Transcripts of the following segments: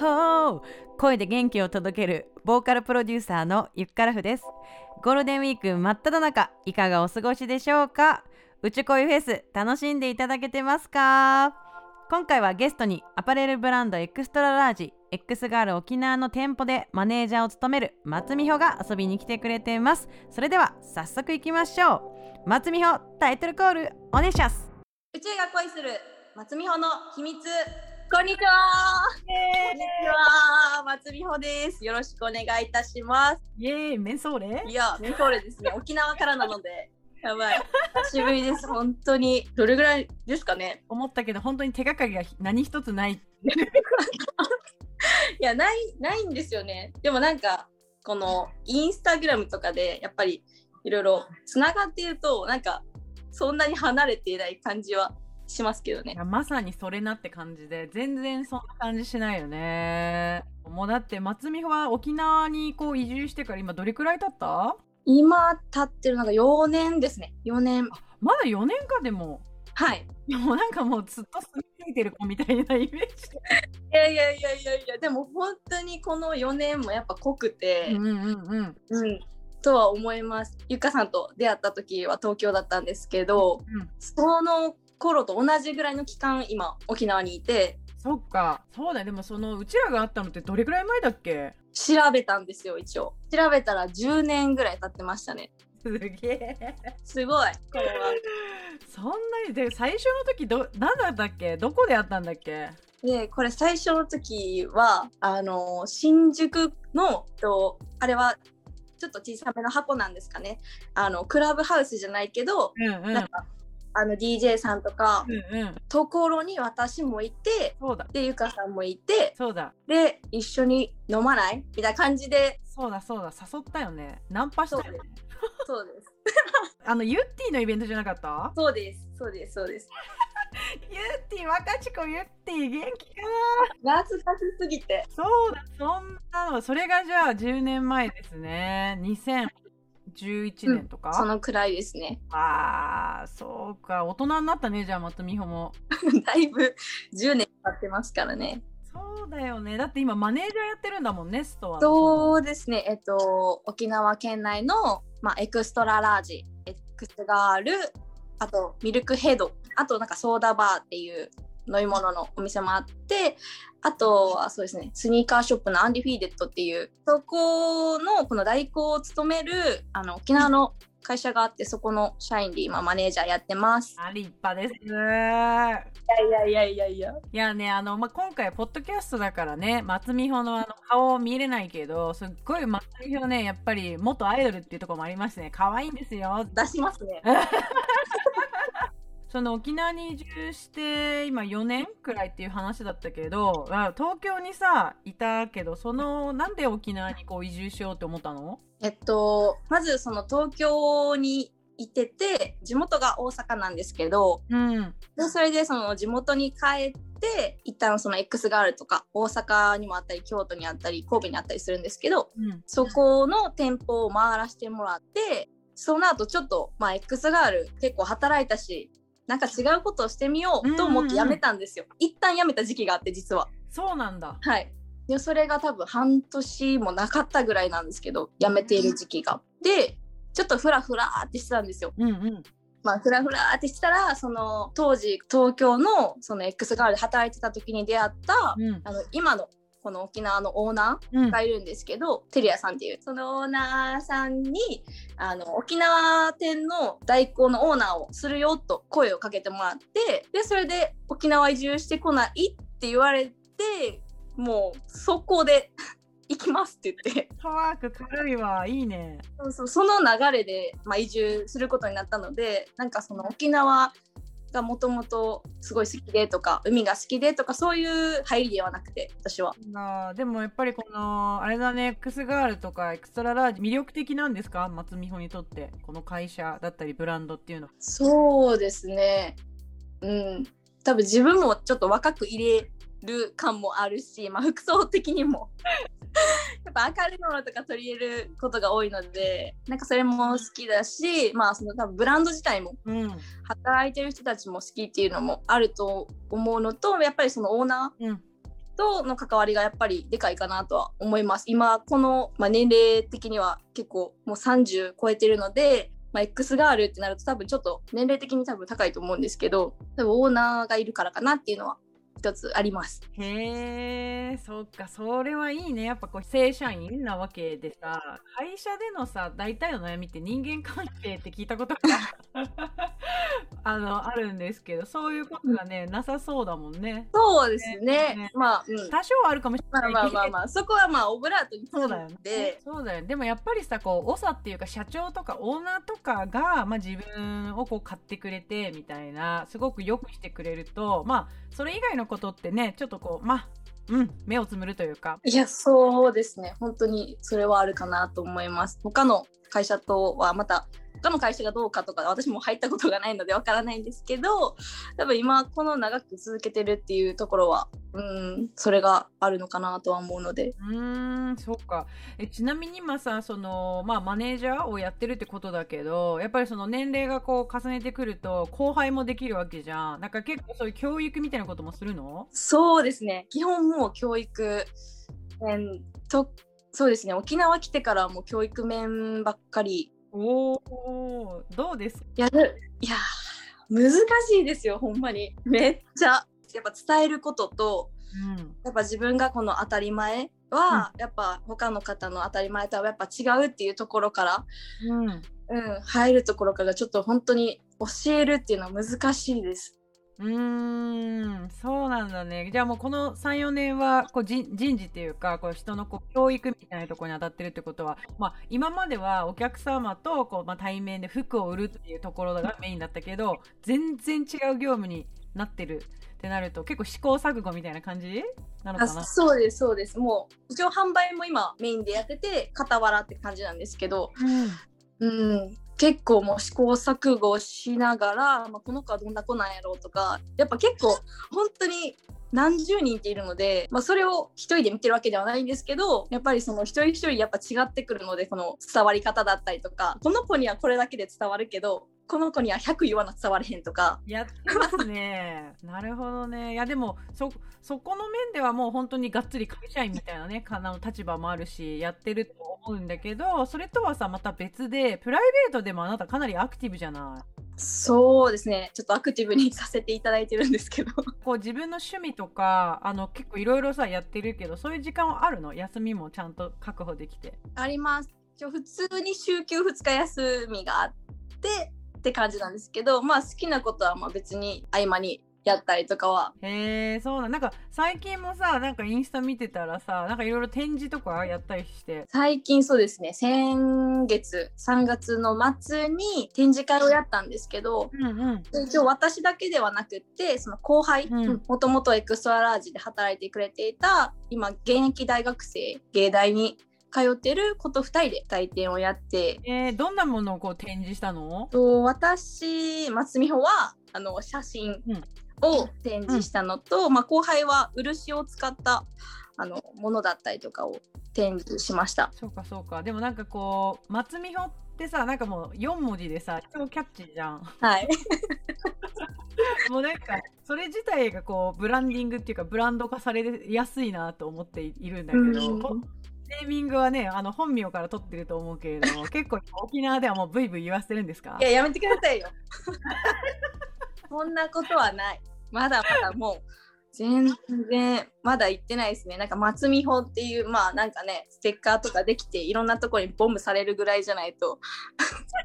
ほー声で元気を届けるボーカルプロデューサーのゆっからふです。ゴールデンウィーク真っ只中いかがお過ごしでしょうか？うちこいフェス楽しんでいただけてますか？今回はゲストにアパレルブランドエクストララージ X ガール沖縄の店舗でマネージャーを務める松美穂が遊びに来てくれています。それでは早速いきましょう。松美穂タイトルコールお願いします。宇宙が恋する松美穂の秘密。こんにちは。こんにちは。松美穂です。よろしくお願いいたします。イエーイメンソーレ？いやメンソーレですね。沖縄からなので。やばい。久しぶりです。本当にどれぐらいですかね？思ったけど本当に手がかりが何一つない。いやないないんですよね。でもなんかこのインスタグラムとかでやっぱりいろいろつながっているとなんかそんなに離れていない感じはしますけどね。いやまさにそれなって感じで全然そんな感じしないよね。もうだって松美穂は沖縄にこう移住してから今どれくらい経った？今経ってるのが4年ですね。4年。まだ4年かでも？はい。もうなんかもうずっと住み着いてる子みたいなイメージ。いやいやいやいやいやでも本当にこの4年もやっぱ濃くて。うんうんうん。うん。とは思います。ゆかさんと出会った時は東京だったんですけどうん。その頃と同じぐらいの期間今沖縄にいて。そっか。そうだよ。でもそのうちらがあったのってどれくらい前だっけ？調べたんですよ一応。調べたら10年ぐらい経ってましたね。すげえ。すごいこれは。そんなにで最初の時ど何だったっけ？どこでやったんだっけ？でこれ最初の時はあの新宿のとあれはちょっと小さめの箱なんですかね。あのクラブハウスじゃないけどうんうん。なんかあの DJ さんとかうんうん。ところに私もいてそうだ。でゆかさんもいてそうだ。で一緒に飲まないみたいな感じで。そうだそうだ。誘ったよね。ナンパしたよね。そうです。あのユッティのイベントじゃなかった？そうです。そうです。そうです。ユッティ若ち子ユッティ元気か。懐かしすぎて。なそうだそんなの。それがじゃあ10年前ですね2011年とか、そのくらいですね。あーそうか。大人になったねじゃあ松美穂も。だいぶ10年経ってますからね。そうだよね。だって今マネージャーやってるんだもんねストアの。そうですね。えっと沖縄県内の、まあ、エクストララージ X ガールあとミルクヘッド。あとなんかソーダバーっていう飲み物のお店もあってあとはそうですねスニーカーショップのアンディフィーデッドっていうそこのこの代行を務めるあの沖縄の会社があってそこの社員で今マネージャーやってます。あ立派ですいやいやいやいやいや。いやねあの、まあ、今回ポッドキャストだからね松美穂のあの顔見れないけどすっごい松美穂ねやっぱり元アイドルっていうところもありましてね可愛いんですよ出しますね。その沖縄に移住して今4年くらいっていう話だったけどあ東京にさいたけどそのなんで沖縄にこう移住しようって思ったの？えっと、まずその東京にいてて地元が大阪なんですけどうん。でそれでその地元に帰って一旦その X ガールとか大阪にもあったり京都にあったり神戸にあったりするんですけどうん。そこの店舗を回らせてもらってその後ちょっと、まあ、X ガール結構働いたしなんか違うことをしてみようと思って辞めたんですよ、一旦辞めた時期があって実はそうなんだはい。で、それが多分半年もなかったぐらいなんですけど、辞めている時期が。で、ちょっとフラフラーってしてたんですよ。うんうんまあ、フラフラーってしてたら、その、当時、東京の、その X ガールで働いてた時に出会った、うんあの、今の、この沖縄のオーナうん。ーがいるんですけど、テリアさんっていう、そのオーナーさんに、あの、沖縄店の代行のオーナーをするよと声をかけてもらって、で、それで沖縄移住してこないって言われて、もう、速攻で 行きますって言って、パワーク軽いわ。いいね。そうそう。その流れで、まあ、移住することになったので、なんかその沖縄がもともとすごい好きでとか、海が好きでとか、そういう入りではなくて、私は。でもやっぱりこのあれだね X ガールとかエクストララージ魅力的なんですか？松美穂にとってこの会社だったりブランドっていうのはそうですね。うん。多分自分もちょっと若く入れる感もあるし、まあ、服装的にもぱ明るいものとか取り入れることが多いのでなんかそれも好きだしまあその多分ブランド自体もうん働いてる人たちも好きっていうのもあると思うのとやっぱりそのオーナうんーとの関わりがやっぱりでかいかなとは思います。今この、まあ、年齢的には結構もう30超えてるので、まあ、X ガールってなると多分ちょっと年齢的に多分高いと思うんですけど多分オーナーがいるからかなっていうのは一つあります。へえそっか。それはいいね。やっぱこう正社員なわけでさ会社でのさ大体の悩みって人間関係って聞いたことが あのあるんですけどそういうことがねなさそうだもんね。そうですね。ね。まあ、うん。多少はあるかもしれまあないまあまあまあ、そこはまあオブラートにそうだよね。で、そうだよね。でもやっぱりさこう長っていうか社長とかオーナーとかが、まあ、自分をこう買ってくれてみたいなすごくよくしてくれるとまあそれ以外のことってねちょっとこうまあうん目をつむるというかいや、そうですね。本当にそれはあるかなと思います。他の会社とはまた、他の会社がどうかとか、私も入ったことがないのでわからないんですけど、多分今この長く続けてるっていうところは、うん、それがあるのかなとは思うので。うーんそうかえちなみに今さその、まあ、マネージャーをやってるってことだけどやっぱりその年齢がこう重ねてくると後輩もできるわけじゃんなんか結構そういう教育みたいなこともするの？そうですね。基本もう教育面と、そうですね。沖縄来てからはもう教育面ばっかりおおどうです？やる。いやー、難しいですよ、ほんまに。めっちゃ。やっぱ伝えることと、うんやっぱ自分がこの当たり前は、やっぱ他の方の当たり前とはやっぱ違うっていうところから、うんうん、入るところからちょっと本当に教えるっていうのは難しいです。うーんそうなんだね。じゃあもうこの34年はこう人人事っていうかこう人のこう教育みたいなところに当たってるってことは、まあ、今まではお客様とこう、まあ、対面で服を売るっていうところがメインだったけど全然違う業務になってるってなると結構試行錯誤みたいな感じなのあかな？そうですそうです。もう一応販売も今メインでやってて傍らって感じなんですけど、うん、結構もう試行錯誤しながら、まあ、この子はどんな子なんやろうとかやっぱ結構本当に何十人っているので、まあ、それを一人で見てるわけではないんですけどやっぱりその一人一人やっぱ違ってくるのでこの伝わり方だったりとかこの子にはこれだけで伝わるけどこの子には100言わな伝われへんとかやってますね。なるほどね。いやでもそそこの面ではもう本当にがっつり会社員みたいなね かな立場もあるしやってると思うんだけどそれとはさまた別でプライベートでもあなたかなりアクティブじゃない？そうですねちょっとアクティブにさせていただいてるんですけど こう自分の趣味とかあの結構いろいろさやってるけどそういう時間はあるの？休みもちゃんと確保できて。あります普通に週休2日休みがあってって感じなんですけどまあ好きなことはまあ別に合間にやったりとかは。へえそうなん。なんか最近もさなんかインスタ見てたらさなんかいろいろ展示とかやったりして。最近そうですね。先月3月の末に展示会をやったんですけどうんうん。で一応私だけではなくってその後輩うん。もともとエクストララージで働いてくれていた今現役大学生芸大に通ってる子と2人で体験をやって。えー、どんなものをこう展示したの？と私松美穂はあの写真うん。を展示したのと、まあ、後輩は漆を使ったあのものだったりとかを展示しました。そうかそうか。でもなんかこう松美穂ってさなんかもう4文字でさ超キャッチーじゃん。はい、もうなんかそれ自体がこうブランディングっていうかブランド化されやすいなと思っているんだけど、うんネーミングはねあの本名から取ってると思うけれども 結構沖縄ではもうブイブイ言わせてるんですか？いややめてくださいよ。そんなことはない。まだまだもう全然まだ行ってないですね。なんか松美穂っていうまあなんかねステッカーとかできていろんなところにボムされるぐらいじゃないと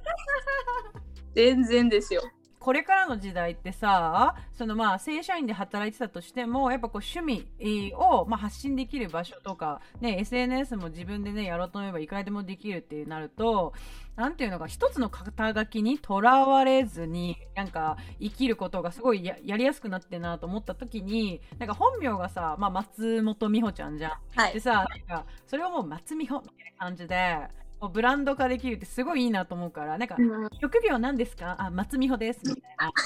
全然ですよ。これからの時代ってさそのまあ正社員で働いてたとしてもやっぱこう趣味をまあ発信できる場所とか、ね、SNS も自分でねやろうと思えばいくらでもできるってなるとなんていうのか一つの肩書きにとらわれずになんか生きることがすごいややりやすくなってんなと思った時になんか本名がさ、まあ、松本美穂ちゃんじゃん。はい。でさなんかそれをもう松美穂みたいな感じでブランド化できるってすごいいいなと思うからなんかうん職業なんですか？あ、松美穂です。みたいな。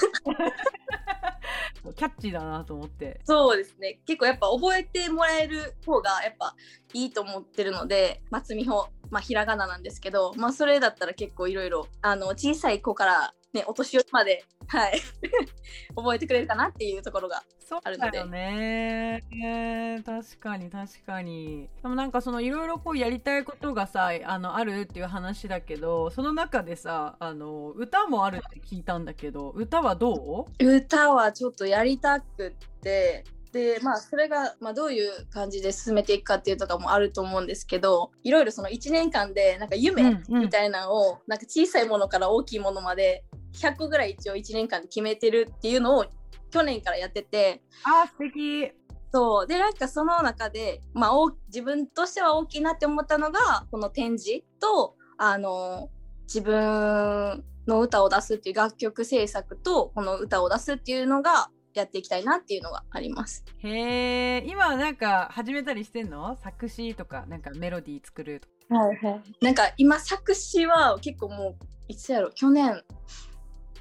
キャッチーだなと思って。そうですね結構やっぱ覚えてもらえる方がやっぱいいと思ってるので松美穂まあひらがななんですけどまあそれだったら結構いろいろあの小さい子からねお年寄りまではい。覚えてくれるかなっていうところがそうあるので。だよね、えー確かに確かに。でもなんかそのいろいろこうやりたいことがさあのあるっていう話だけどその中でさあの歌もあるって聞いたんだけど歌はどう？歌はちょっとやりたくって。でまあそれが、まあ、どういう感じで進めていくかっていうとかもあると思うんですけどいろいろその1年間でなんか夢うんうん。みたいなのを、なんか小さいものから大きいものまで100個ぐらい一応1年間で決めてるっていうのを去年からやってて。あ素敵。そう。でなんかその中で、まあ、大自分としては大きいなって思ったのがこの展示とあの自分の歌を出すっていう楽曲制作とこの歌を出すっていうのがやっていきたいなっていうのがあります。へえ今なんか始めたりしてんの？作詞とかなんかメロディー作るとか。はいはい、なんか今作詞は結構もういつやろ去年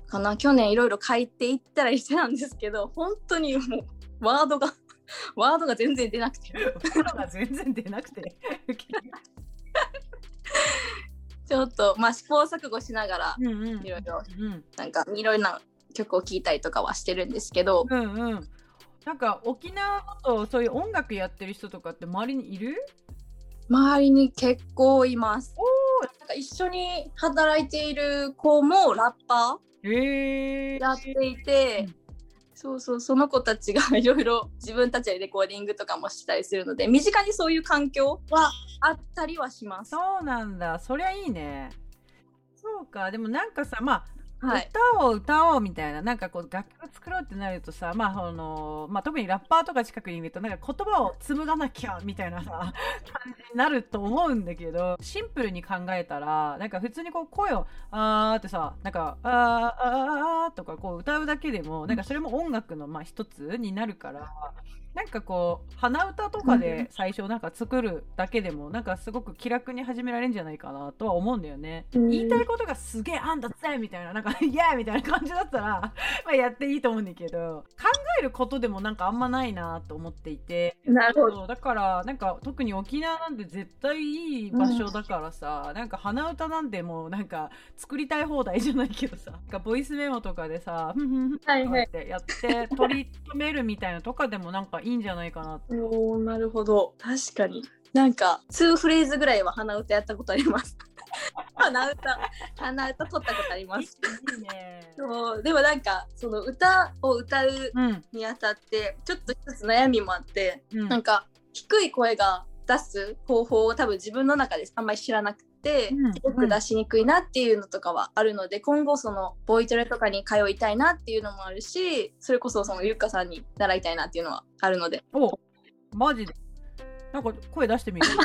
かな。去年いろいろ書いていったりしてたんですけど本当にもうワードが ワードが全然出なくて。全然出なくて。ちょっとまあ試行錯誤しながらいろいろうん。なんかいろいろな曲を聴いたりとかはしてるんですけど。うんうん。なんか沖縄だとそういう音楽やってる人とかって周りにいる？周りに結構います。なんか一緒に働いている子もラッパーやっていて、うんそうそうその子たちが いろいろ自分たちでレコーディングとかもしたりするので身近にそういう環境はあったりはします。そうなんだ。そりゃいいね。そうか。でもなんかさまあはい、歌を歌おうみたいな。なんかこう楽曲作ろうってなるとさまああのまあ特にラッパーとか近くにいるとなんか言葉を紡がなきゃみたいなさ 感じになると思うんだけどシンプルに考えたらなんか普通にこう声をあーってさなんかあーあーあーとかこう歌うだけでもなんかそれも音楽のまあ一つになるからなんかこう鼻歌とかで最初なんか作るだけでもなんかすごく気楽に始められるんじゃないかなとは思うんだよね。うん言いたいことがすげえあんだぜみたいななんかイエーイみたいな感じだったら まあやっていいと思うんだけど考えることでもなんかあんまないなと思っていてなるほど。だからなんか特に沖縄なんて絶対いい場所だからさ、なんか鼻歌なんてもうなんか作りたい放題じゃないけどさなんかボイスメモとかでさふんふんふんとかはいはいってやって取り留めるみたいなとかでもなんかいいんじゃないかなおーなるほど。確かに。なんか2フレーズぐらいは鼻歌やったことあります。鼻歌鼻歌取ったことあります。いいね。そうでもなんかその歌を歌ううんにあたってちょっと一つ悩みもあって、うん。なんか低い声が出す方法を多分自分の中であんまり知らなくすごく出しにくいなっていうのとかはあるので今後そのボイトレとかに通いたいなっていうのもあるしそれこそそのゆっかさんに習いたいなっていうのはあるので。おマジで。なんか声出してみる？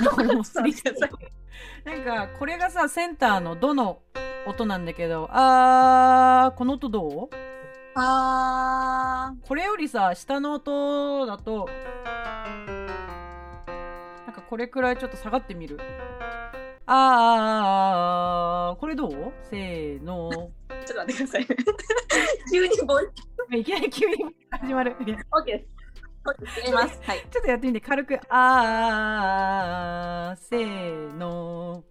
なんかこれがさセンターのどの音なんだけどあーこの音どう？あこれよりさ下の音だとなんかこれくらいちょっと下がってみる？あーこれどうせーのちょっと待ってください急にボイいきなり急に始まるいや OK です OK ですやりますはいちょっとやってみて軽くあーせーの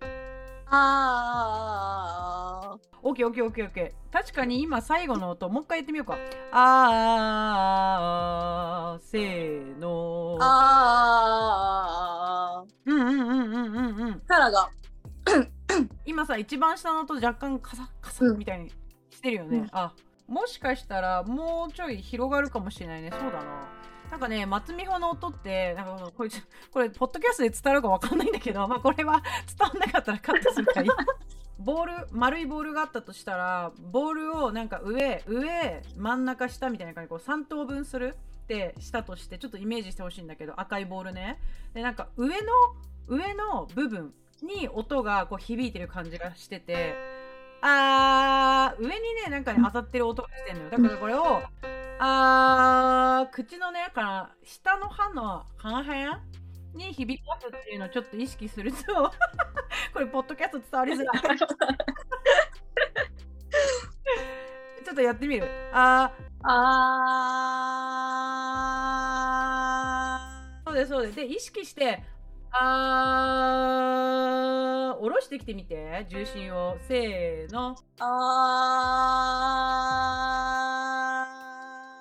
あオッケーオッケーオッケーオッケー確かに今最後の音もう一回やってみようかあーせーのあーうんうんうんうんうんうんキャラが今さ一番下の音若干カサッカサッみたいにしてるよね、うん。あもしかしたらもうちょい広がるかもしれないね。そうだな。なんかね松美穂の音ってなんかこれこれポッドキャストで伝わるかわかんないんだけど まあこれは伝わんなかったらカットするからいい。ボール丸いボールがあったとしたらボールをなんか上上真ん中下みたいな感じでこう3等分するってしたとしてちょっとイメージしてほしいんだけど赤いボールね。でなんか上の上の部分に音がこう響いてる感じがしててあー上にねなんかね当たってる音がしてんのよ。だからこれをあー口のねから下の歯のこの辺に響かすっていうのをちょっと意識すると これポッドキャスト伝わりづらい。ちょっとやってみる。あー。あそうですそうです。で意識してあー下ろしてきてみて重心を。せーの。あ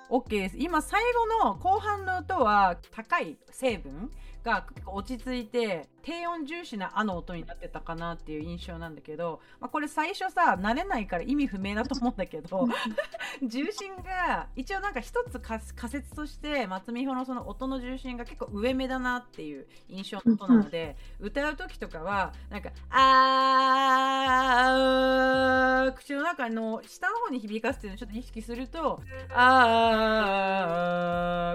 OK です。今最後の後半の音は高い成分が結構落ち着いて低音重視な「あ」の音になってたかなっていう印象なんだけど、まあ、これ最初さ慣れないから意味不明だと思うんだけど 重心が一応なんか一つ仮説として松美穂のその音の重心が結構上目だなっていう印象の音なので歌う時とかはなんか「あー」口の中の下の方に響かすっていうのをちょっと意識すると「あ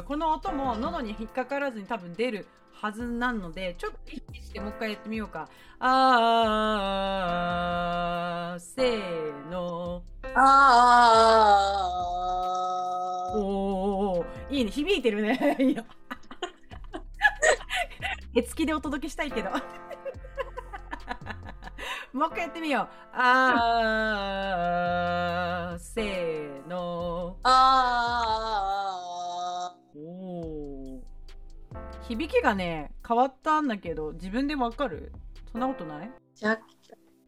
ー」この音も喉に引っかからずに多分出るはずなのでちょっと意識してもう一回やってみようか。あーせーの。あおーいいね響いてるね。いいよ絵付きでお届けしたいけど。もう一回やってみよう。あーせーの。あ響きがね変わったんだけど自分でわかる？そんなことない？じゃ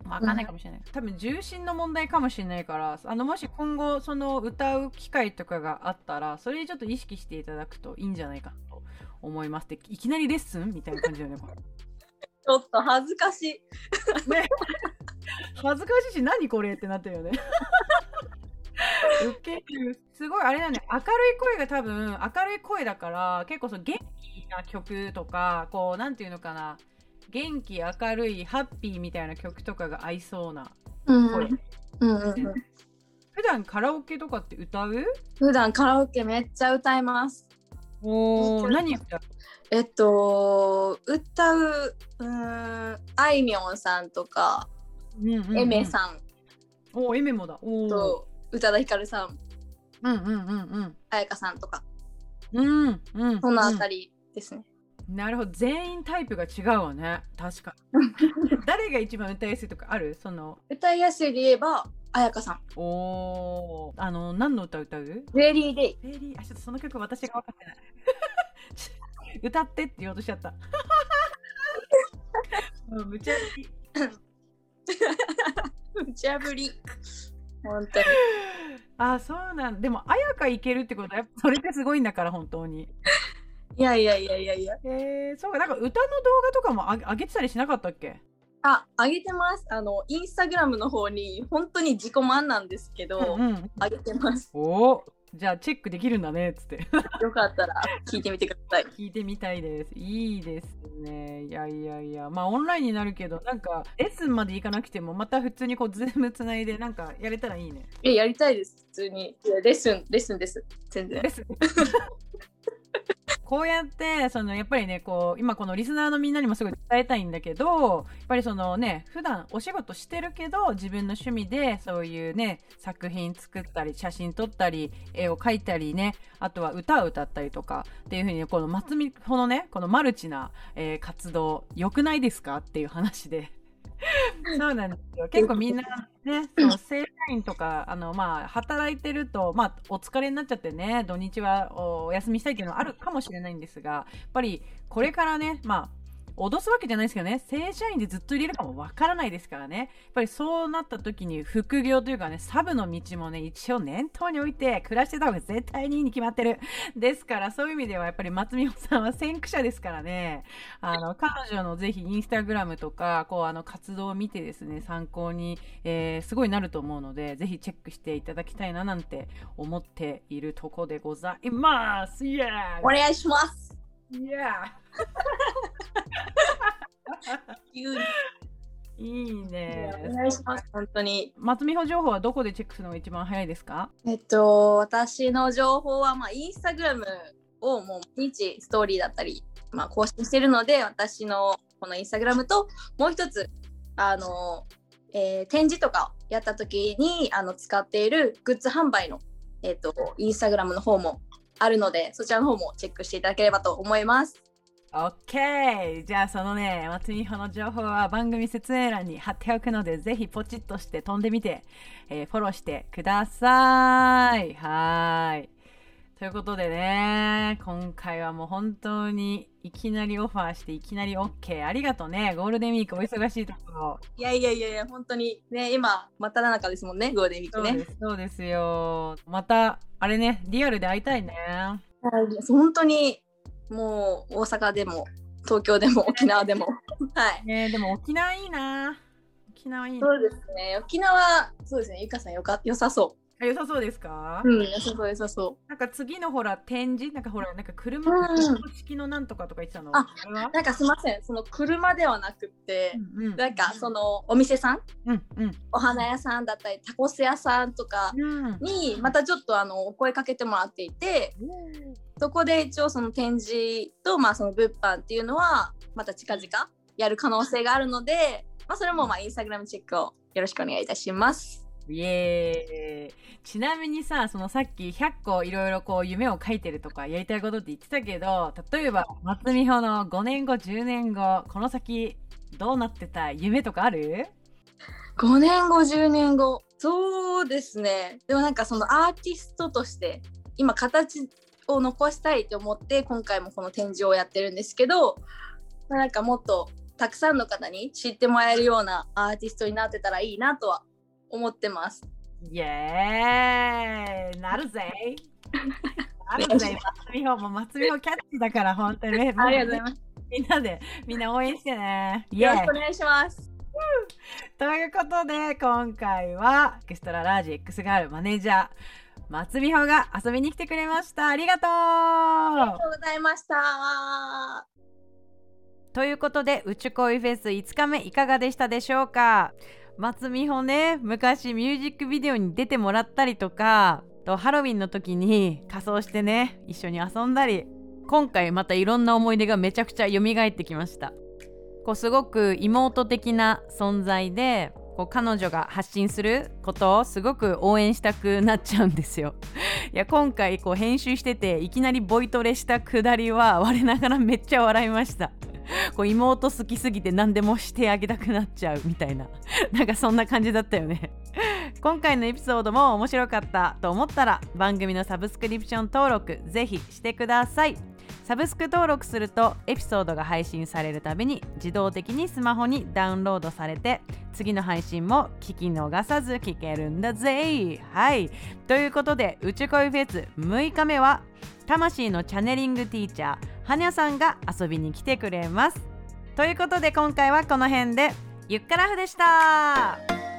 わかんないかもしれない、多分重心の問題かもしれないからあのもし今後その歌う機会とかがあったらそれにちょっと意識していただくといいんじゃないかなと思いますでいきなりレッスンみたいな感じだよねちょっと恥ずかしい。恥ずかしいし何これってなったよね。すごいあれだね。明るい声が多分明るい声だから結構その元気な曲とかこうなんていうのかな。元気明るいハッピーみたいな曲とかが合いそうなうん。声、うんうんうん。普段カラオケとかって歌う？普段カラオケめっちゃ歌います。おーめっちゃ何歌う。えっと、歌う、うーん、あいみょんさんとか、うんうんうん。エメさん。おーエメもだ。おー。と、宇多田ヒカルさん、うんうんうん。彩香さんとか、うんうんうん。そのあたりですね。なるほど。全員タイプが違うわね。確かに。誰が一番歌いやすいとかある？その。歌いやすいで言えば、彩香さん。おー。あの何の歌歌う？レディーデイ。レディーあちょっとその曲私が分かってない。歌ってって言おうとしちゃった。もうむちゃぶり。無茶ぶり。本当に。あそうなん。でも綾香いけるってことはやっぱそれってすごいんだから本当にいやいやいやいやいや。えー、そうかなんか歌の動画とかもあげ上げてたりしなかったっけ？あ、あげてます。あの、インスタグラムの方に、本当に自己満なんですけど、うんうんあげてます。おーじゃあチェックできるんだねっつって よかったら聞いてみてください。聞いてみたいです。いいですね。いやいやいや、まあオンラインになるけど、なんかレッスンまで行かなくても、また普通にこうズームつないで、なんかやれたらいいね。え、やりたいです。普通に。レッスン、レッスンです。全然レ。ッスンこうやってそのやっぱりねこう今このリスナーのみんなにもすごい伝えたいんだけどやっぱりそのね普段お仕事してるけど自分の趣味でそういうね作品作ったり写真撮ったり絵を描いたりねあとは歌を歌ったりとかっていう風にこの松見このねこのマルチな、えー活動良くないですかっていう話で。そうなんですよ。結構みんなねそう正社員とかあのまあ働いてるとまあお疲れになっちゃってね土日はおお休みしたいっていうのはあるかもしれないんですがやっぱりこれからねまあ脅すわけじゃないですけどね。正社員でずっと入れるかもわからないですからね。やっぱりそうなった時に副業というかねサブの道もね一応念頭に置いて暮らしてた方が絶対にいいに決まってる。ですからそういう意味ではやっぱり松美穂さんは先駆者ですからね。あの彼女のぜひインスタグラムとかこうあの活動を見てですね参考に、えーすごいなると思うのでぜひチェックしていただきたいななんて思っているとこでございます。イエお願いします。ーイイエ急にーいいねお願いします。本当に。松美穂情報はどこでチェックするのが一番早いですか？えっと、私の情報は、まあ、インスタグラムをもう毎日ストーリーだったり、まあ、更新してるので、私のこのインスタグラムと、もう一つ、あの、えー展示とかやった時にあの使っているグッズ販売の、えっと、インスタグラムの方もあるので、そちらの方もチェックしていただければと思います。OK! じゃあそのね、松美穂の情報は番組説明欄に貼っておくので、ぜひポチッとして飛んでみて、えーフォローしてください。はーい。ということでね、今回はもう本当にいきなりオファーしていきなり OK。ありがとうね。ゴールデンウィークお忙しいところ。いやいやいやいや、本当にね、今、真っ只中ですもんね、ゴールデンウィークね。そうです、そうですよ。また、あれね、リアルで会いたいね。本当に、もう大阪でも、東京でも沖縄でも。はい。ねでも沖縄いいな。沖縄いいな。そうですね。沖縄、そうですね。ゆかさんよか良さそう。あ良さそうですか？うん、良さそう、良さそなんか次のほら展示？なんかほらなんか車うん。式のなんとかとか言ってたの、あ。なんかすいません。その車ではなくって、うんうんなんかそのお店さん、うんうん。お花屋さんだったり、タコス屋さんとかうん。に、またちょっとあの、お声かけてもらっていて、そこで一応その展示と、まあその物販っていうのは、また近々やる可能性があるので、まあそれもまあインスタグラムチェックをよろしくお願いいたします。イエーイ。ちなみにさそのさっき100個いろいろこう夢を書いてるとかやりたいことって言ってたけど例えば松美穂の5年後10年後この先どうなってた夢とかある？5年後10年後。そうですね。でもなんかそのアーティストとして今形を残したいと思って今回もこの展示をやってるんですけどまあなんかもっとたくさんの方に知ってもらえるようなアーティストになってたらいいなとは思ってます。イエーイなるぜなるぜ 松美穂も松美穂キャッチだから本当に ねありがとうございます。みんなでみんな応援してねよろしくお願いします。ということで今回はエクストララージ X ガールマネージャー松美穂が遊びに来てくれましたありがとありがうとうございました。ということで宇宙恋フェス5日目いかがでしたでしょうか？松美穂ね昔ミュージックビデオに出てもらったりとかとハロウィンの時に仮装してね一緒に遊んだり今回またいろんな思い出がめちゃくちゃ蘇ってきました。こうすごく妹的な存在でこう彼女が発信することをすごく応援したくなっちゃうんですよ。いや今回こう編集してていきなりボイトレしたくだりは我ながらめっちゃ笑いました。こう妹好きすぎて何でもしてあげたくなっちゃうみたいな。なんかそんな感じだったよね。今回のエピソードも面白かったと思ったら番組のサブスクリプション登録ぜひしてください。サブスク登録するとエピソードが配信されるたびに自動的にスマホにダウンロードされて次の配信も聞き逃さず聞けるんだぜ。はい。ということで宇宙恋フェス6日目は魂のチャネリングティーチャーはにゃさんが遊びに来てくれます。ということで今回はこの辺で。ゆっからふでした。